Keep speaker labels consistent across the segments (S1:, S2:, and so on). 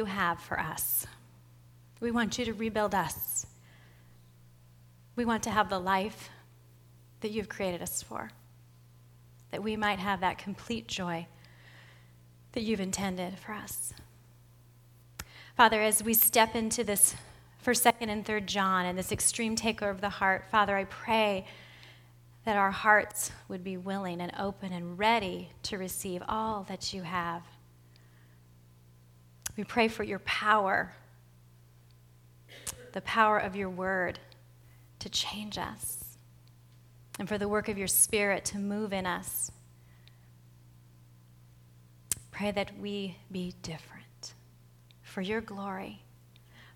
S1: you have for us. We want you to rebuild us. We want to have the life that you've created us for, that we might have that complete joy that you've intended for us. Father, as we step into this first, second, and third John and this extreme takeover of the heart, Father, I pray that our hearts would be willing and open and ready to receive all that you have. We pray for your power, the power of your word to change us, and for the work of your spirit to move in us. Pray that we be different for your glory.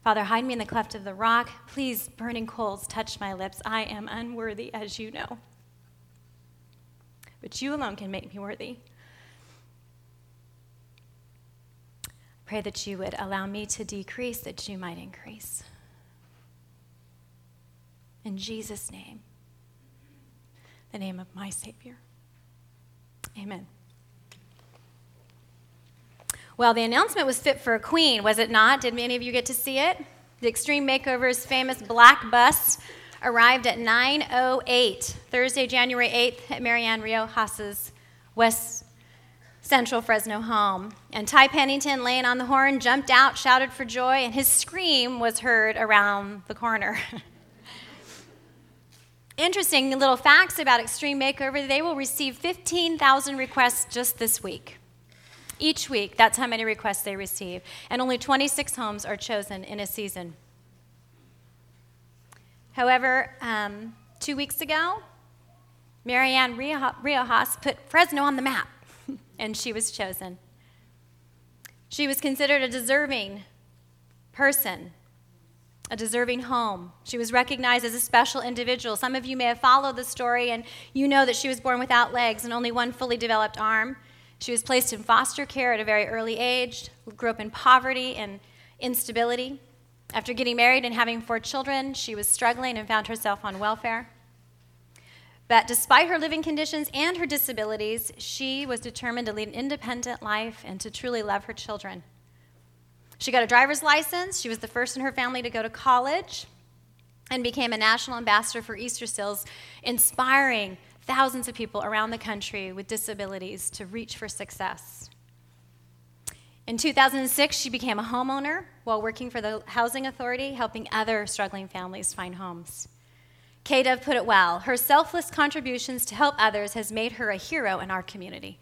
S1: Father, hide me in the cleft of the rock. Please, burning coals, touch my lips. I am unworthy, as you know. But you alone can make me worthy. Pray that you would allow me to decrease, that you might increase. In Jesus' name, the name of my Savior. Amen. Well, the announcement was fit for a queen, was it not? Did any of you get to see it? The Extreme Makeover's famous black bus arrived at 9:08 Thursday, January 8th, at Marianne Rioja's West Central Fresno home. And Ty Pennington, laying on the horn, jumped out, shouted for joy, and his scream was heard around the corner. Interesting little facts about Extreme Makeover they will receive 15,000 requests just this week. Each week, that's how many requests they receive. And only 26 homes are chosen in a season. However, um, two weeks ago, Marianne Riojas put Fresno on the map, and she was chosen. She was considered a deserving person a deserving home. She was recognized as a special individual. Some of you may have followed the story and you know that she was born without legs and only one fully developed arm. She was placed in foster care at a very early age, grew up in poverty and instability. After getting married and having four children, she was struggling and found herself on welfare. But despite her living conditions and her disabilities, she was determined to lead an independent life and to truly love her children. She got a driver's license. She was the first in her family to go to college and became a national ambassador for Easter Seals, inspiring thousands of people around the country with disabilities to reach for success. In 2006, she became a homeowner while working for the Housing Authority, helping other struggling families find homes. Kay Dove put it well her selfless contributions to help others has made her a hero in our community.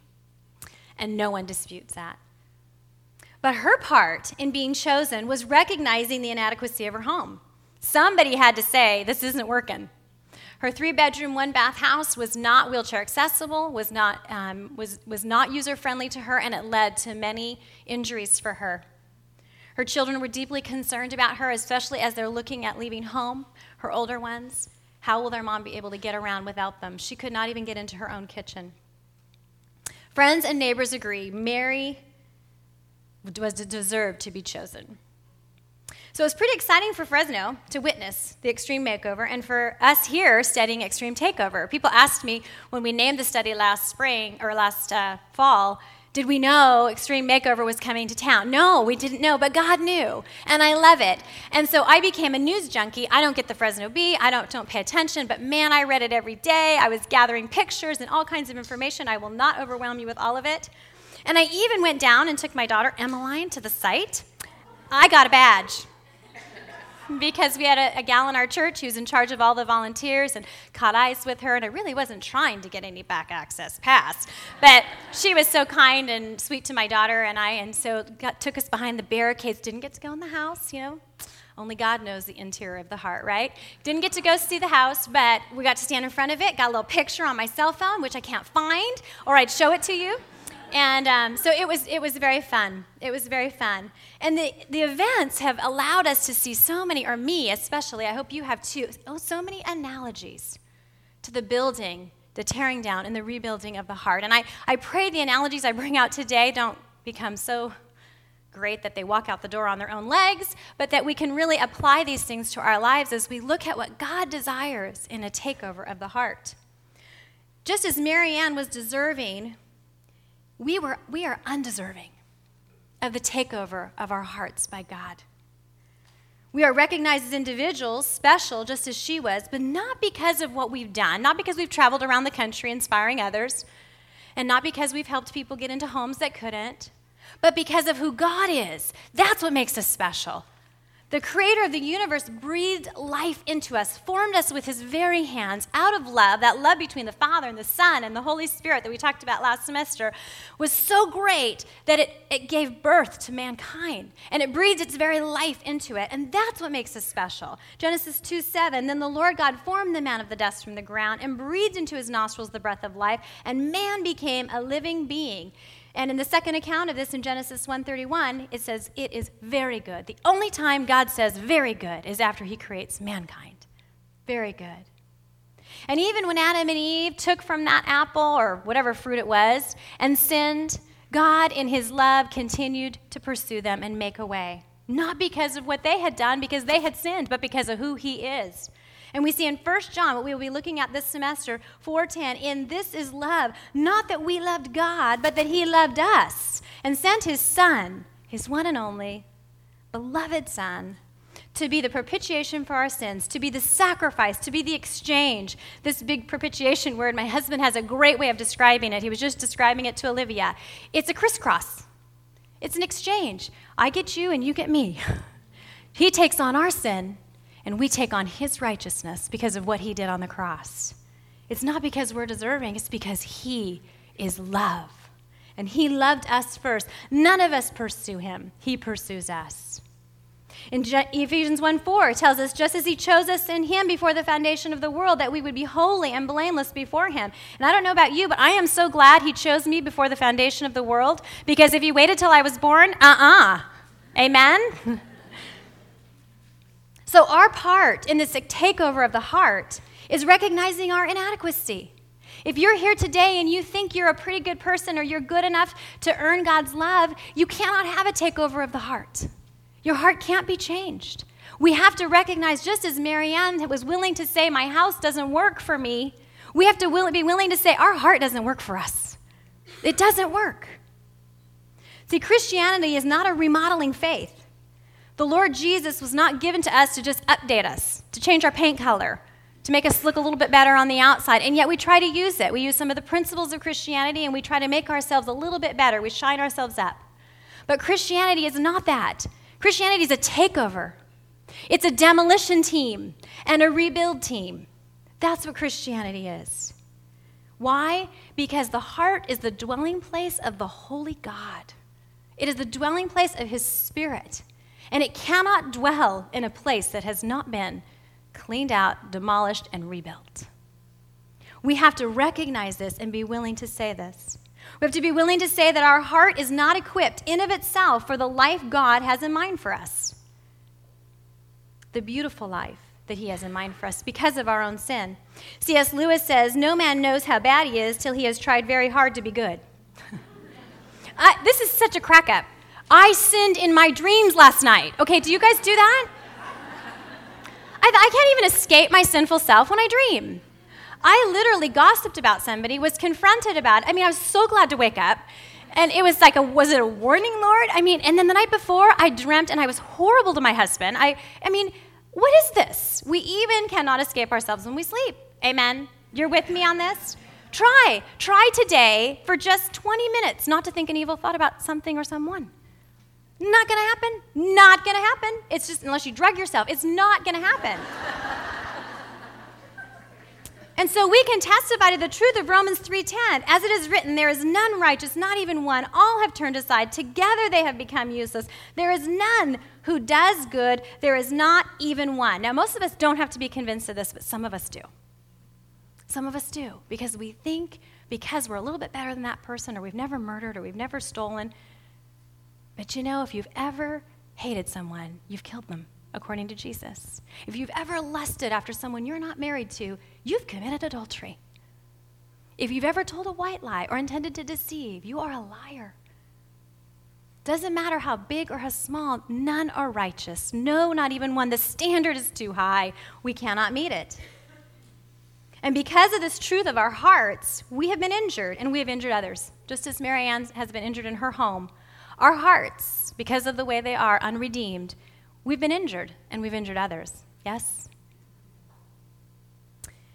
S1: And no one disputes that. But her part in being chosen was recognizing the inadequacy of her home. Somebody had to say, This isn't working. Her three bedroom, one bath house was not wheelchair accessible, was not, um, was, was not user friendly to her, and it led to many injuries for her. Her children were deeply concerned about her, especially as they're looking at leaving home, her older ones. How will their mom be able to get around without them? She could not even get into her own kitchen. Friends and neighbors agree Mary was deserved to be chosen. So it was pretty exciting for Fresno to witness the Extreme Makeover and for us here studying Extreme Takeover. People asked me when we named the study last spring or last uh, fall, did we know Extreme Makeover was coming to town? No, we didn't know, but God knew, and I love it. And so I became a news junkie. I don't get the Fresno Bee, I don't, don't pay attention, but man, I read it every day. I was gathering pictures and all kinds of information. I will not overwhelm you with all of it. And I even went down and took my daughter, Emmeline, to the site. I got a badge because we had a, a, gal in our church who was in charge of all the volunteers and caught eyes with her. And I really wasn't trying to get any back access pass, but she was so kind and sweet to my daughter and I, and so got, took us behind the barricades. Didn't get to go in the house, you know. Only God knows the interior of the heart, right? Didn't get to go see the house, but we got to stand in front of it. Got a little picture on my cell phone, which I can't find, or I'd show it to you. And um, so it was, it was very fun. It was very fun. And the, the events have allowed us to see so many, or me especially, I hope you have too, oh, so many analogies to the building, the tearing down, and the rebuilding of the heart. And I, I pray the analogies I bring out today don't become so great that they walk out the door on their own legs, but that we can really apply these things to our lives as we look at what God desires in a takeover of the heart. Just as Marianne was deserving we, were, we are undeserving. of the takeover of our hearts by God. We are recognized as individuals, special, just as she was, but not because of what we've done, not because we've traveled around the country inspiring others, and not because we've helped people get into homes that couldn't, but because of who God is. That's what makes us special. The creator of the universe breathed life into us, formed us with his very hands out of love. That love between the Father and the Son and the Holy Spirit that we talked about last semester was so great that it, it gave birth to mankind. And it breathed its very life into it. And that's what makes us special. Genesis 2 7 Then the Lord God formed the man of the dust from the ground and breathed into his nostrils the breath of life, and man became a living being. And in the second account of this in Genesis 1:31, it says it is very good. The only time God says very good is after he creates mankind. Very good. And even when Adam and Eve took from that apple or whatever fruit it was and sinned, God in his love continued to pursue them and make a way. Not because of what they had done because they had sinned, but because of who he is. And we see in 1 John, what we will be looking at this semester, 4:10, in this is love, not that we loved God, but that he loved us and sent his son, his one and only beloved son, to be the propitiation for our sins, to be the sacrifice, to be the exchange. This big propitiation word, my husband has a great way of describing it. He was just describing it to Olivia. It's a crisscross. It's an exchange. I get you and you get me. He takes on our sin and we take on his righteousness because of what he did on the cross. It's not because we're deserving, it's because he is love. And he loved us first. None of us pursue him, he pursues us. In Ephesians 1 4, it tells us, just as he chose us in him before the foundation of the world, that we would be holy and blameless before him. And I don't know about you, but I am so glad he chose me before the foundation of the world, because if he waited till I was born, uh uh-uh. uh. Amen? So, our part in this takeover of the heart is recognizing our inadequacy. If you're here today and you think you're a pretty good person or you're good enough to earn God's love, you cannot have a takeover of the heart. Your heart can't be changed. We have to recognize, just as Marianne was willing to say, My house doesn't work for me, we have to be willing to say, Our heart doesn't work for us. It doesn't work. See, Christianity is not a remodeling faith. The Lord Jesus was not given to us to just update us, to change our paint color, to make us look a little bit better on the outside. And yet we try to use it. We use some of the principles of Christianity and we try to make ourselves a little bit better. We shine ourselves up. But Christianity is not that. Christianity is a takeover, it's a demolition team and a rebuild team. That's what Christianity is. Why? Because the heart is the dwelling place of the Holy God. It is the dwelling place of His Spirit and it cannot dwell in a place that has not been cleaned out, demolished, and rebuilt. We have to recognize this and be willing to say this. We have to be willing to say that our heart is not equipped in of itself for the life God has in mind for us. The beautiful life that he has in mind for us because of our own sin. C.S. Lewis says, No man knows how bad he is till he has tried very hard to be good. I, this is such a crack up. I sinned in my dreams last night. Okay, do you guys do that? I, I can't even escape my sinful self when I dream. I literally gossiped about somebody, was confronted about it. I mean, I was so glad to wake up. And it was like, a, was it a warning, Lord? I mean, and then the night before, I dreamt and I was horrible to my husband. I, I mean, what is this? We even cannot escape ourselves when we sleep. Amen? You're with me on this? Try. Try today for just 20 minutes not to think an evil thought about something or someone. Not gonna happen. Not gonna happen. It's just, unless you drug yourself, it's not gonna happen. and so we can testify to the truth of Romans 3:10. As it is written, there is none righteous, not even one. All have turned aside. Together they have become useless. There is none who does good. There is not even one. Now, most of us don't have to be convinced of this, but some of us do. Some of us do, because we think because we're a little bit better than that person, or we've never murdered, or we've never stolen, but you know, if you've ever hated someone, you've killed them, according to Jesus. If you've ever lusted after someone you're not married to, you've committed adultery. If you've ever told a white lie or intended to deceive, you are a liar. Doesn't matter how big or how small, none are righteous. No, not even one. The standard is too high. We cannot meet it. And because of this truth of our hearts, we have been injured and we have injured others, just as Marianne has been injured in her home our hearts, because of the way they are, unredeemed, we've been injured and we've injured others. Yes?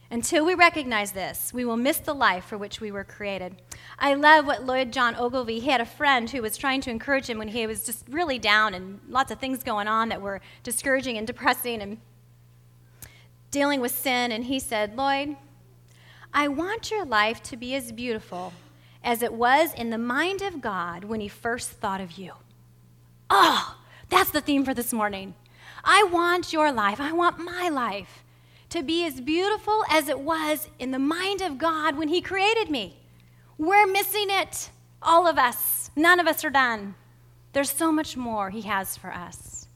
S1: Until we recognize this, we will miss the life for which we were created. I love what Lloyd John Ogilvie, he had a friend who was trying to encourage him when he was just really down and lots of things going on that were discouraging and depressing and dealing with sin. And he said, Lloyd, I want your life to be as beautiful as it was in the mind of God when he first thought of you. Oh, that's the theme for this morning. I want your life, I want my life to be as beautiful as it was in the mind of God when he created me. We're missing it, all of us. None of us are done. There's so much more he has for us.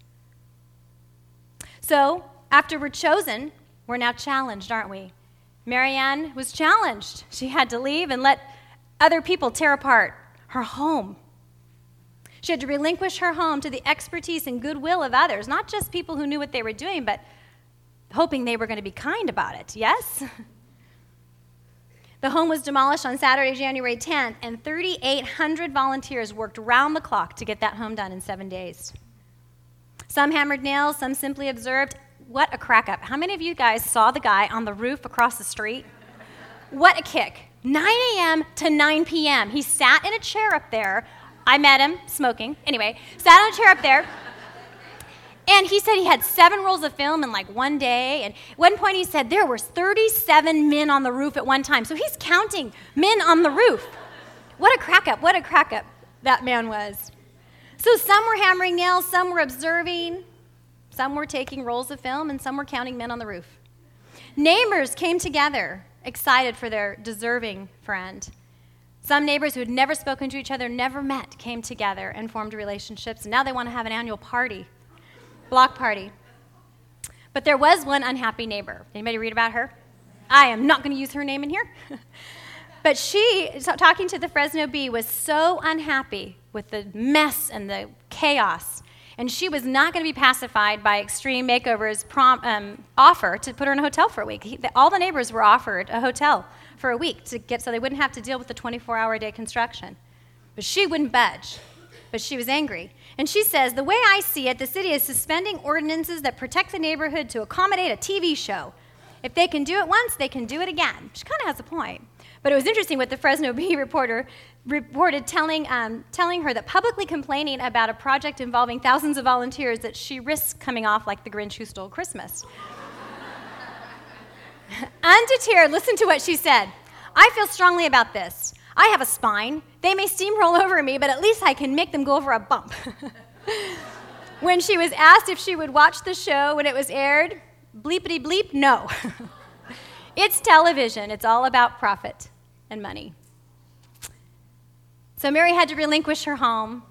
S1: So, after we're chosen, we're now challenged, aren't we? Marianne was challenged. She had to leave and let other people tear apart her home. She had to relinquish her home to the expertise and goodwill of others, not just people who knew what they were doing, but hoping they were going to be kind about it. Yes? The home was demolished on Saturday, January 10th, and 3,800 volunteers worked round the clock to get that home done in seven days. Some hammered nails, some simply observed. What a crack up. How many of you guys saw the guy on the roof across the street? What a kick. 9 a.m. to 9 p.m. He sat in a chair up there. I met him smoking. Anyway, sat in a chair up there. And he said he had seven rolls of film in like one day. And at one point he said there were 37 men on the roof at one time. So he's counting men on the roof. What a crack up, what a crack up that man was. So some were hammering nails, some were observing, some were taking rolls of film, and some were counting men on the roof. Neighbors came together, excited for their deserving friend. Some neighbors who had never spoken to each other, never met, came together and formed relationships. And now they want to have an annual party block party. But there was one unhappy neighbor. Anybody read about her? I am not going to use her name in here. but she, talking to the Fresno Bee, was so unhappy with the mess and the chaos. And she was not going to be pacified by Extreme Makeover's prom, um, offer to put her in a hotel for a week. He, all the neighbors were offered a hotel for a week to get so they wouldn't have to deal with the 24 hour day construction. But she wouldn't budge. But she was angry. And she says, The way I see it, the city is suspending ordinances that protect the neighborhood to accommodate a TV show. If they can do it once, they can do it again. She kind of has a point. But it was interesting what the Fresno Bee reporter reported telling, um, telling her that publicly complaining about a project involving thousands of volunteers that she risks coming off like the Grinch who stole Christmas. Undeterred, listen to what she said. I feel strongly about this. I have a spine. They may steamroll over me, but at least I can make them go over a bump. when she was asked if she would watch the show when it was aired, bleepity bleep, no. it's television, it's all about profit and money. So Mary had to relinquish her home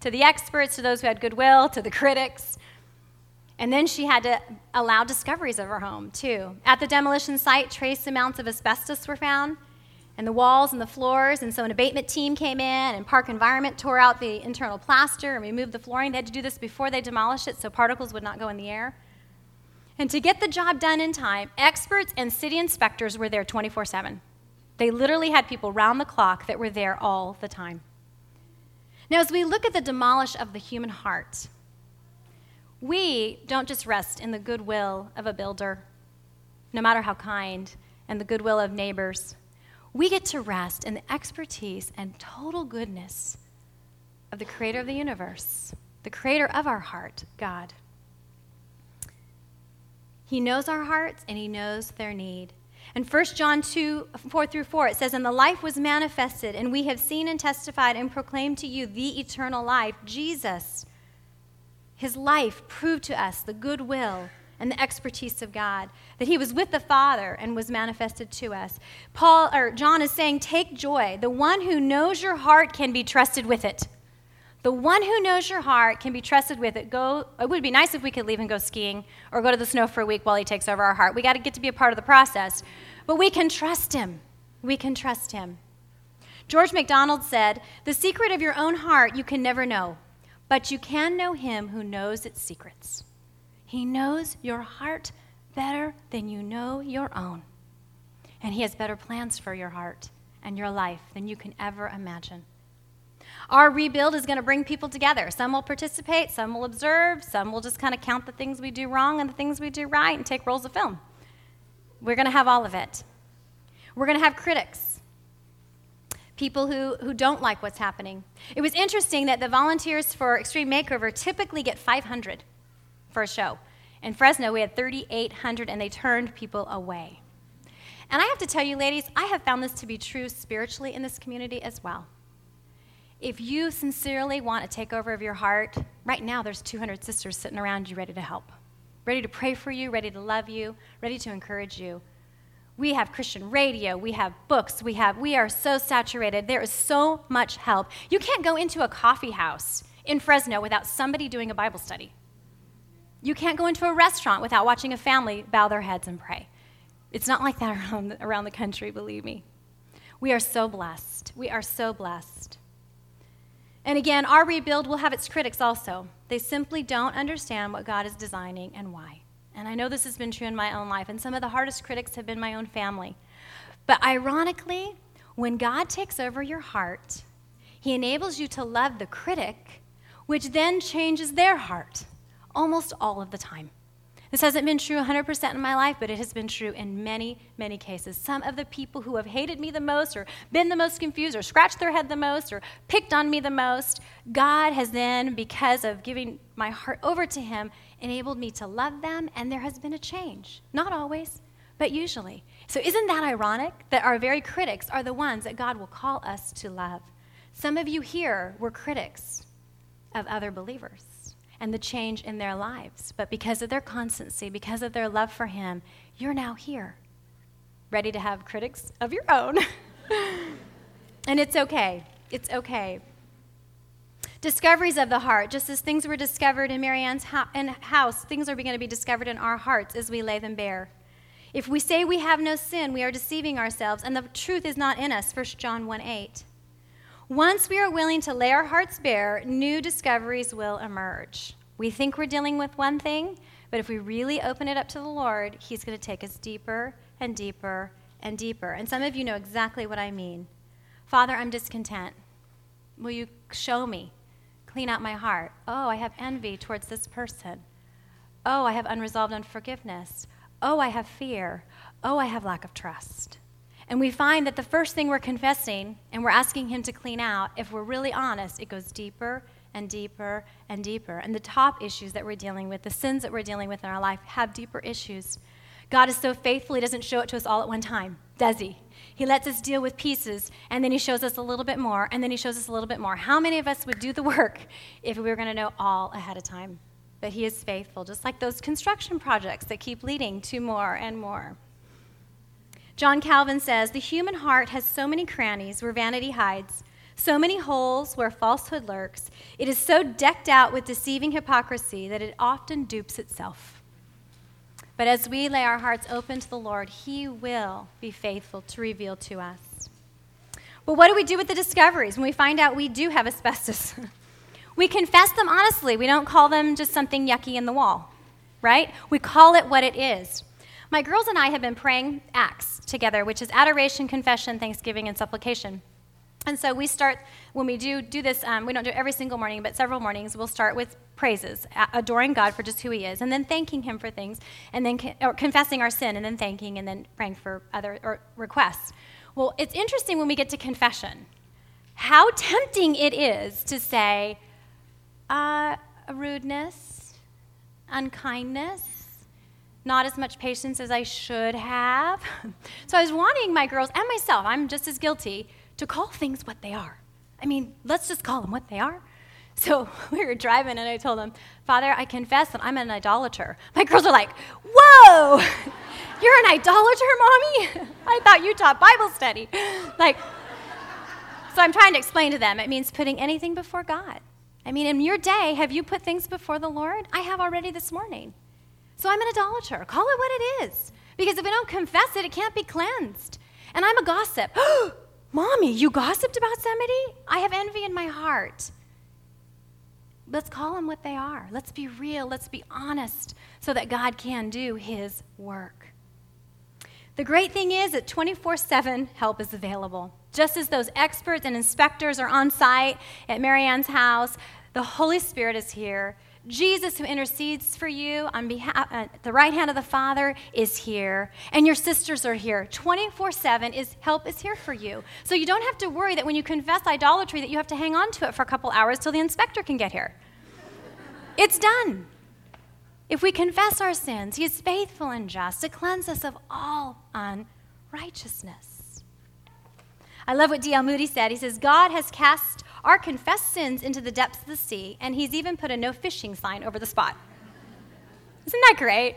S1: to the experts, to those who had goodwill, to the critics. And then she had to allow discoveries of her home, too. At the demolition site, trace amounts of asbestos were found and the walls and the floors. And so an abatement team came in, and Park Environment tore out the internal plaster and removed the flooring. They had to do this before they demolished it so particles would not go in the air. And to get the job done in time, experts and city inspectors were there 24 7. They literally had people round the clock that were there all the time. Now, as we look at the demolish of the human heart, we don't just rest in the goodwill of a builder, no matter how kind, and the goodwill of neighbors we get to rest in the expertise and total goodness of the creator of the universe, the creator of our heart, God. He knows our hearts and he knows their need. In 1 John 2 4 through 4, it says, And the life was manifested, and we have seen and testified and proclaimed to you the eternal life, Jesus. His life proved to us the goodwill and the expertise of God, that he was with the Father and was manifested to us. Paul or John is saying, "Take joy. The one who knows your heart can be trusted with it. The one who knows your heart can be trusted with it. Go it would be nice if we could leave and go skiing or go to the snow for a week while he takes over our heart. We got to get to be a part of the process. But we can trust him. We can trust him. George MacDonald said, "The secret of your own heart you can never know, but you can know him who knows its secrets." He knows your heart better than you know your own. And He has better plans for your heart and your life than you can ever imagine. Our rebuild is going to bring people together. Some will participate, some will observe, some will just kind of count the things we do wrong and the things we do right and take rolls of film. We're going to have all of it. We're going to have critics, people who, who don't like what's happening. It was interesting that the volunteers for Extreme Makeover typically get 500 for a show. In Fresno, we had 3,800, and they turned people away. And I have to tell you, ladies, I have found this to be true spiritually in this community as well. If you sincerely want a takeover of your heart, right now there's 200 sisters sitting around you ready to help, ready to pray for you, ready to love you, ready to encourage you. We have Christian radio, we have books, we have we are so saturated. There is so much help. You can't go into a coffee house in Fresno without somebody doing a Bible study. You can't go into a restaurant without watching a family bow their heads and pray. It's not like that around the, around the country, believe me. We are so blessed. We are so blessed. And again, our rebuild will have its critics also. They simply don't understand what God is designing and why. And I know this has been true in my own life, and some of the hardest critics have been my own family. But ironically, when God takes over your heart, He enables you to love the critic, which then changes their heart almost all of the time. This hasn't been true 100% in my life, but it has been true in many, many cases. Some of the people who have hated me the most, or been the most confused, or scratched their head the most, or picked on me the most, God has then, because of giving my heart over to Him, enabled me to love them, and there has been a change. Not always, but usually. So, isn't that ironic that our very critics are the ones that God will call us to love? Some of you here were critics of other believers and the change in their lives. But because of their constancy, because of their love for Him, you're now here, ready to have critics of your own. and it's okay. It's okay. Discoveries of the heart, just as things were discovered in Marianne's house, things are going to be discovered in our hearts as we lay them bare. If we say we have no sin, we are deceiving ourselves, and the truth is not in us. 1 John 1 8. Once we are willing to lay our hearts bare, new discoveries will emerge. We think we're dealing with one thing, but if we really open it up to the Lord, He's going to take us deeper and deeper and deeper. And some of you know exactly what I mean. Father, I'm discontent. Will you show me? Clean out my heart. Oh, I have envy towards this person. Oh, I have unresolved unforgiveness. Oh, I have fear. Oh, I have lack of trust. And we find that the first thing we're confessing and we're asking Him to clean out, if we're really honest, it goes deeper and deeper and deeper. And the top issues that we're dealing with, the sins that we're dealing with in our life, have deeper issues. God is so faithful, He doesn't show it to us all at one time, does He? He lets us deal with pieces, and then He shows us a little bit more, and then He shows us a little bit more. How many of us would do the work if we were going to know all ahead of time? But He is faithful, just like those construction projects that keep leading to more and more. John Calvin says The human heart has so many crannies where vanity hides, so many holes where falsehood lurks. It is so decked out with deceiving hypocrisy that it often dupes itself. But as we lay our hearts open to the Lord, He will be faithful to reveal to us. But what do we do with the discoveries when we find out we do have asbestos? we confess them honestly. We don't call them just something yucky in the wall, right? We call it what it is. My girls and I have been praying Acts together, which is adoration, confession, thanksgiving, and supplication. And so we start, when we do do this, um, we don't do it every single morning, but several mornings, we'll start with praises, adoring God for just who He is, and then thanking Him for things, and then con- confessing our sin, and then thanking, and then praying for other or requests. Well, it's interesting when we get to confession, how tempting it is to say, uh, rudeness, unkindness, not as much patience as I should have. so I was wanting my girls and myself, I'm just as guilty, to call things what they are. I mean, let's just call them what they are. So we were driving, and I told them, Father, I confess that I'm an idolater. My girls are like, Whoa, you're an idolater, mommy? I thought you taught Bible study. Like, so I'm trying to explain to them it means putting anything before God. I mean, in your day, have you put things before the Lord? I have already this morning. So I'm an idolater. Call it what it is. Because if I don't confess it, it can't be cleansed. And I'm a gossip. Mommy, you gossiped about somebody? I have envy in my heart. Let's call them what they are. Let's be real. Let's be honest so that God can do his work. The great thing is that 24 7 help is available. Just as those experts and inspectors are on site at Marianne's house, the Holy Spirit is here. Jesus, who intercedes for you on behalf, uh, the right hand of the Father, is here, and your sisters are here. 24 7 is help is here for you. So you don't have to worry that when you confess idolatry that you have to hang on to it for a couple hours till the inspector can get here. it's done. If we confess our sins, He is faithful and just to cleanse us of all unrighteousness. I love what D.L. Moody said. He says, God has cast our confessed sins into the depths of the sea, and He's even put a no fishing sign over the spot. Isn't that great?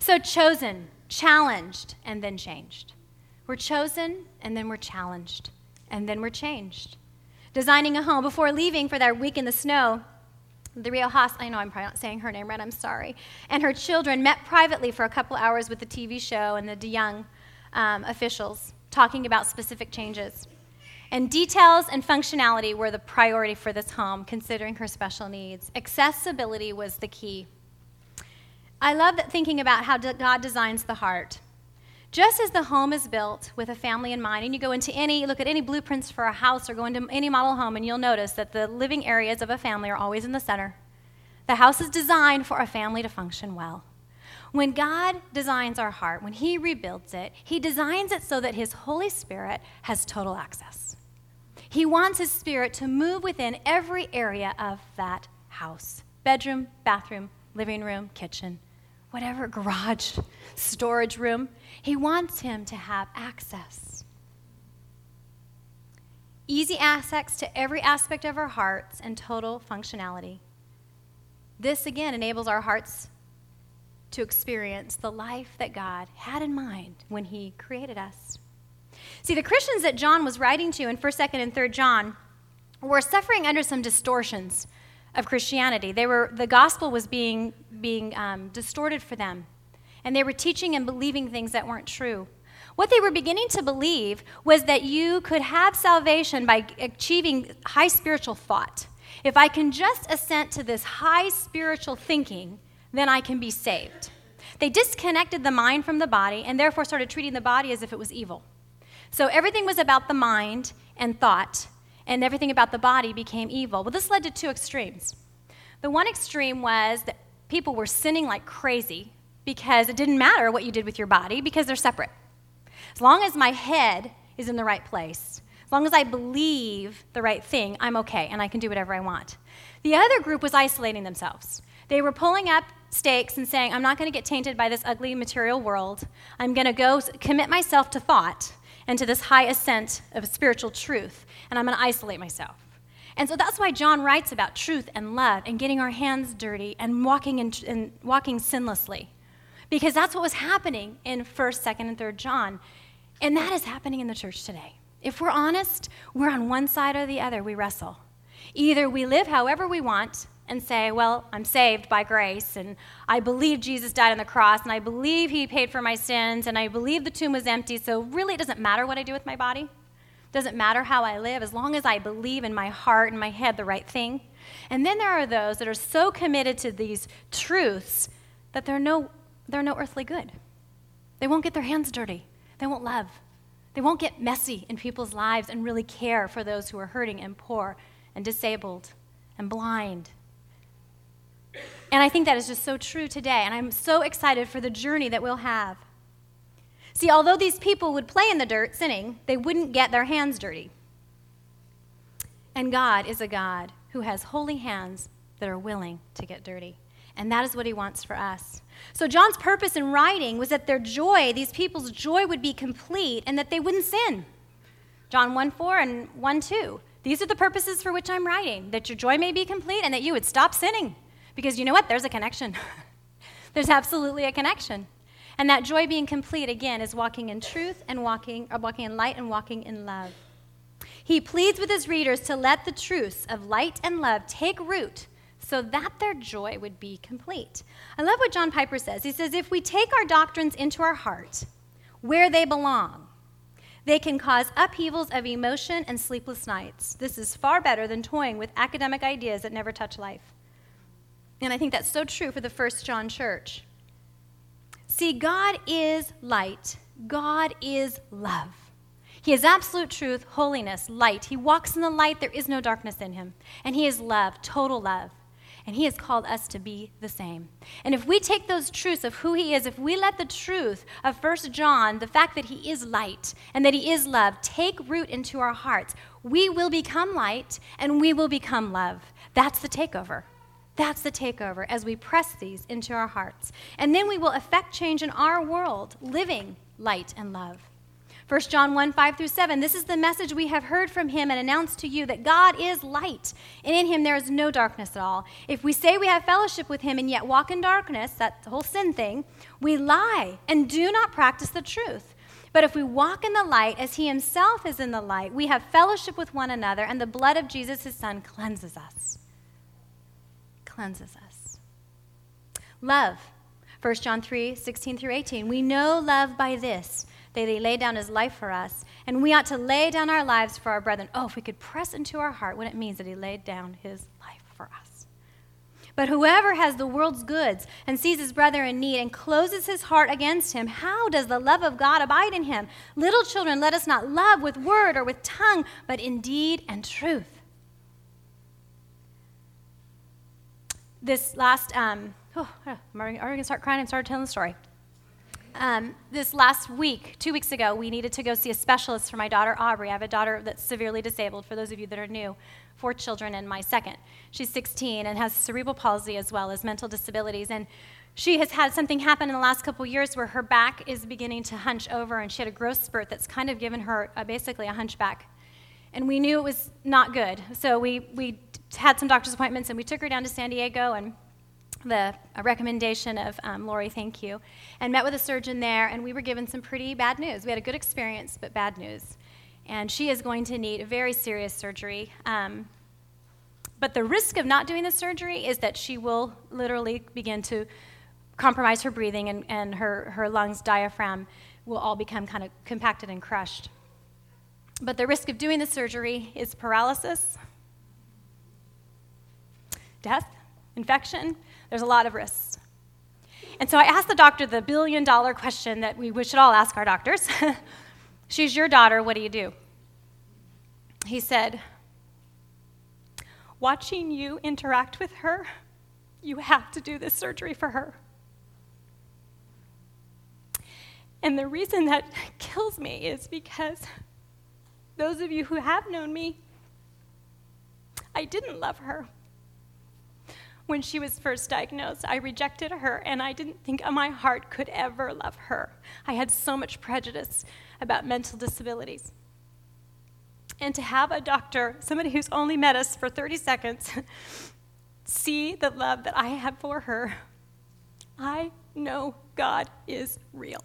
S1: So, chosen, challenged, and then changed. We're chosen, and then we're challenged, and then we're changed. Designing a home before leaving for their week in the snow, the Rio Haas, I know I'm probably not saying her name right, I'm sorry, and her children met privately for a couple hours with the TV show and the DeYoung um, officials talking about specific changes. And details and functionality were the priority for this home, considering her special needs. Accessibility was the key. I love that thinking about how God designs the heart. Just as the home is built with a family in mind, and you go into any, look at any blueprints for a house or go into any model home, and you'll notice that the living areas of a family are always in the center. The house is designed for a family to function well. When God designs our heart, when He rebuilds it, He designs it so that His Holy Spirit has total access. He wants His Spirit to move within every area of that house bedroom, bathroom, living room, kitchen, whatever, garage, storage room. He wants him to have access. Easy access to every aspect of our hearts and total functionality. This again enables our hearts to experience the life that God had in mind when He created us. See, the Christians that John was writing to in 1st, 2nd, and 3rd John were suffering under some distortions of Christianity. They were, the gospel was being, being um, distorted for them, and they were teaching and believing things that weren't true. What they were beginning to believe was that you could have salvation by achieving high spiritual thought. If I can just assent to this high spiritual thinking, then I can be saved. They disconnected the mind from the body and therefore started treating the body as if it was evil. So everything was about the mind and thought, and everything about the body became evil. Well, this led to two extremes. The one extreme was that people were sinning like crazy because it didn't matter what you did with your body because they're separate. As long as my head is in the right place, as long as I believe the right thing, I'm okay and I can do whatever I want. The other group was isolating themselves. They were pulling up stakes and saying, I'm not going to get tainted by this ugly material world. I'm going to go commit myself to thought and to this high ascent of spiritual truth, and I'm going to isolate myself. And so that's why John writes about truth and love and getting our hands dirty and walking, in, and walking sinlessly. Because that's what was happening in 1st, 2nd, and 3rd John. And that is happening in the church today. If we're honest, we're on one side or the other. We wrestle. Either we live however we want and say, Well, I'm saved by grace, and I believe Jesus died on the cross, and I believe he paid for my sins, and I believe the tomb was empty, so really it doesn't matter what I do with my body. It doesn't matter how I live, as long as I believe in my heart and my head the right thing. And then there are those that are so committed to these truths that they're no, they're no earthly good. They won't get their hands dirty, they won't love. They won't get messy in people's lives and really care for those who are hurting and poor and disabled and blind and I think that is just so true today. And I'm so excited for the journey that we'll have. See, although these people would play in the dirt sinning, they wouldn't get their hands dirty. And God is a God who has holy hands that are willing to get dirty. And that is what he wants for us. So, John's purpose in writing was that their joy, these people's joy, would be complete and that they wouldn't sin. John 1 4 and 1 2. These are the purposes for which I'm writing that your joy may be complete and that you would stop sinning. Because you know what? There's a connection. There's absolutely a connection. And that joy being complete, again, is walking in truth and walking, or walking in light and walking in love. He pleads with his readers to let the truths of light and love take root so that their joy would be complete. I love what John Piper says. He says, If we take our doctrines into our heart, where they belong, they can cause upheavals of emotion and sleepless nights. This is far better than toying with academic ideas that never touch life. And I think that's so true for the First John church. See, God is light, God is love. He is absolute truth, holiness, light. He walks in the light, there is no darkness in him. And he is love, total love. And he has called us to be the same. And if we take those truths of who he is, if we let the truth of First John, the fact that he is light and that he is love, take root into our hearts, we will become light and we will become love. That's the takeover. That's the takeover as we press these into our hearts. And then we will affect change in our world, living light and love. 1 John 1 5 through 7. This is the message we have heard from him and announced to you that God is light, and in him there is no darkness at all. If we say we have fellowship with him and yet walk in darkness, that whole sin thing, we lie and do not practice the truth. But if we walk in the light as he himself is in the light, we have fellowship with one another, and the blood of Jesus, his son, cleanses us. Cleanses us. Love. 1 John 3 16 through 18. We know love by this that he laid down his life for us, and we ought to lay down our lives for our brethren. Oh, if we could press into our heart what it means that he laid down his life for us. But whoever has the world's goods and sees his brother in need and closes his heart against him, how does the love of God abide in him? Little children, let us not love with word or with tongue, but in deed and truth. This last, um, oh, I'm already going to start crying and start telling the story. Um, this last week, two weeks ago, we needed to go see a specialist for my daughter Aubrey. I have a daughter that's severely disabled, for those of you that are new, four children and my second. She's 16 and has cerebral palsy as well as mental disabilities. And she has had something happen in the last couple years where her back is beginning to hunch over, and she had a growth spurt that's kind of given her uh, basically a hunchback. And we knew it was not good. So we, we had some doctor's appointments and we took her down to San Diego and the recommendation of um, Lori, thank you, and met with a surgeon there, and we were given some pretty bad news. We had a good experience, but bad news. And she is going to need a very serious surgery. Um, but the risk of not doing the surgery is that she will literally begin to compromise her breathing, and, and her, her lungs, diaphragm, will all become kind of compacted and crushed. But the risk of doing the surgery is paralysis, death, infection, there's a lot of risks. And so I asked the doctor the billion dollar question that we should all ask our doctors She's your daughter, what do you do? He said, Watching you interact with her, you have to do this surgery for her. And the reason that kills me is because those of you who have known me, I didn't love her when she was first diagnosed. I rejected her, and I didn't think my heart could ever love her. I had so much prejudice about mental disabilities. And to have a doctor, somebody who's only met us for 30 seconds, see the love that I have for her, I know God is real.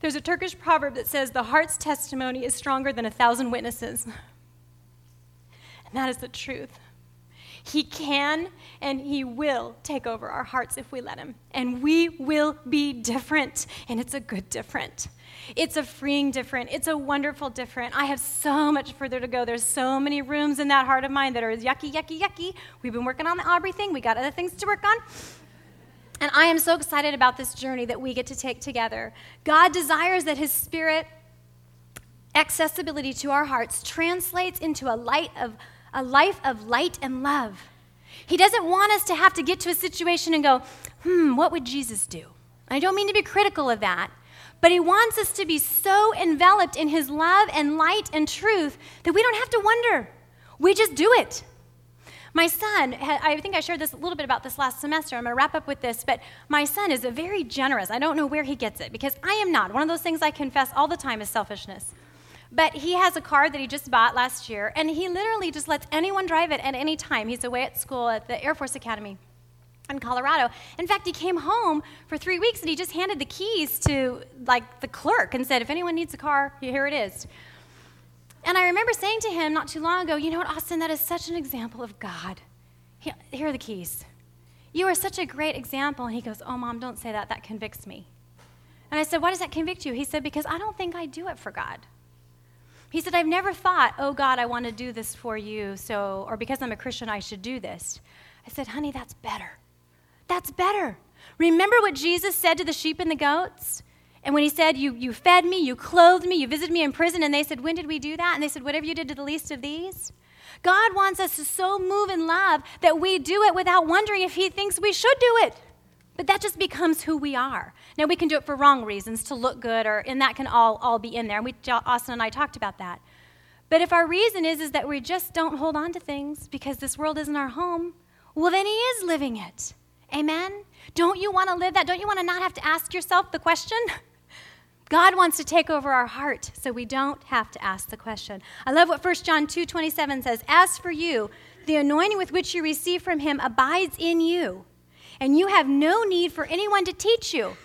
S1: There's a Turkish proverb that says, The heart's testimony is stronger than a thousand witnesses. And that is the truth. He can and He will take over our hearts if we let Him. And we will be different, and it's a good different. It's a freeing different. It's a wonderful different. I have so much further to go. There's so many rooms in that heart of mine that are yucky, yucky, yucky. We've been working on the Aubrey thing, we got other things to work on. And I am so excited about this journey that we get to take together. God desires that His Spirit accessibility to our hearts translates into a light of a life of light and love. He doesn't want us to have to get to a situation and go, hmm, what would Jesus do? I don't mean to be critical of that, but He wants us to be so enveloped in His love and light and truth that we don't have to wonder. We just do it. My son, I think I shared this a little bit about this last semester. I'm going to wrap up with this, but my son is a very generous. I don't know where he gets it because I am not. One of those things I confess all the time is selfishness. But he has a car that he just bought last year, and he literally just lets anyone drive it at any time. He's away at school at the Air Force Academy in Colorado. In fact, he came home for three weeks and he just handed the keys to like the clerk and said, "If anyone needs a car, here it is." And I remember saying to him not too long ago, "You know what, Austin? That is such an example of God. Here are the keys. You are such a great example." And he goes, "Oh, mom, don't say that. That convicts me." And I said, "Why does that convict you?" He said, "Because I don't think I do it for God." He said, I've never thought, oh God, I want to do this for you, so, or because I'm a Christian, I should do this. I said, honey, that's better. That's better. Remember what Jesus said to the sheep and the goats? And when he said, you, you fed me, you clothed me, you visited me in prison, and they said, When did we do that? And they said, Whatever you did to the least of these. God wants us to so move in love that we do it without wondering if he thinks we should do it. But that just becomes who we are. Now, we can do it for wrong reasons, to look good, or, and that can all, all be in there. And we, Austin and I talked about that. But if our reason is, is that we just don't hold on to things because this world isn't our home, well, then He is living it. Amen? Don't you want to live that? Don't you want to not have to ask yourself the question? God wants to take over our heart so we don't have to ask the question. I love what 1 John 2 27 says As for you, the anointing with which you receive from Him abides in you, and you have no need for anyone to teach you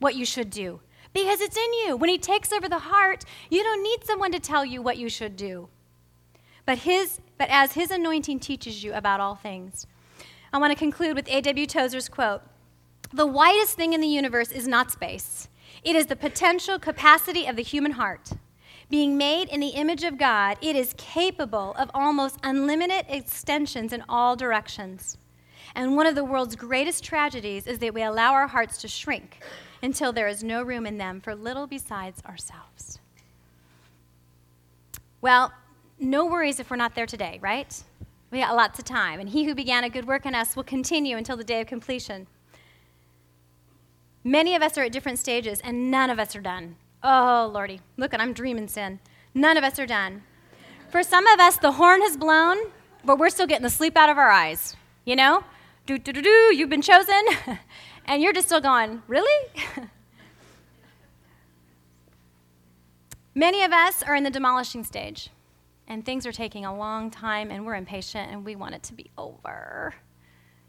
S1: what you should do because it's in you. When He takes over the heart, you don't need someone to tell you what you should do. But, his, but as His anointing teaches you about all things. I want to conclude with A.W. Tozer's quote The widest thing in the universe is not space, it is the potential capacity of the human heart. Being made in the image of God, it is capable of almost unlimited extensions in all directions. And one of the world's greatest tragedies is that we allow our hearts to shrink until there is no room in them for little besides ourselves. Well, no worries if we're not there today, right? We got lots of time, and he who began a good work in us will continue until the day of completion. Many of us are at different stages, and none of us are done. Oh, Lordy, look, at I'm dreaming sin. None of us are done. For some of us, the horn has blown, but we're still getting the sleep out of our eyes. You know? Do, do, do, do, you've been chosen. And you're just still going, really? Many of us are in the demolishing stage, and things are taking a long time, and we're impatient, and we want it to be over.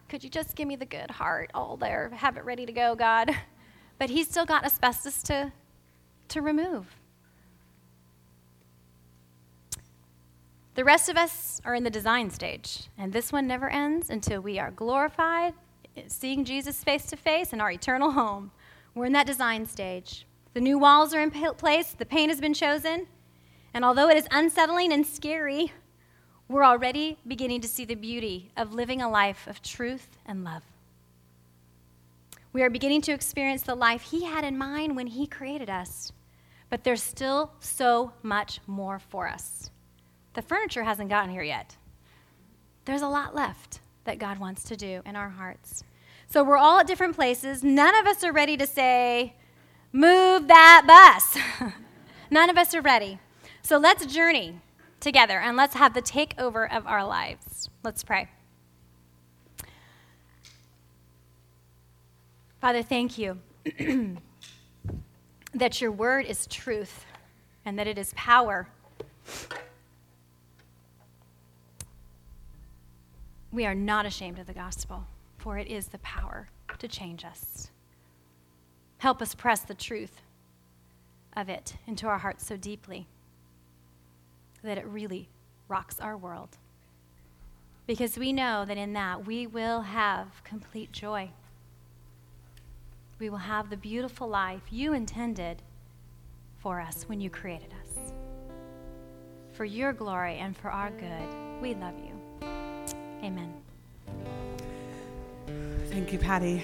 S1: Could you just give me the good heart all there? Have it ready to go, God. But He's still got asbestos to, to remove. The rest of us are in the design stage, and this one never ends until we are glorified seeing Jesus face to face in our eternal home. We're in that design stage. The new walls are in place, the paint has been chosen, and although it is unsettling and scary, we're already beginning to see the beauty of living a life of truth and love. We are beginning to experience the life He had in mind when He created us, but there's still so much more for us. The furniture hasn't gotten here yet. There's a lot left that God wants to do in our hearts. So we're all at different places. None of us are ready to say, move that bus. None of us are ready. So let's journey together and let's have the takeover of our lives. Let's pray. Father, thank you that your word is truth and that it is power. We are not ashamed of the gospel for it is the power to change us. Help us press the truth of it into our hearts so deeply that it really rocks our world. Because we know that in that we will have complete joy. We will have the beautiful life you intended for us when you created us. For your glory and for our good, we love you. Amen.
S2: Thank you, Patty.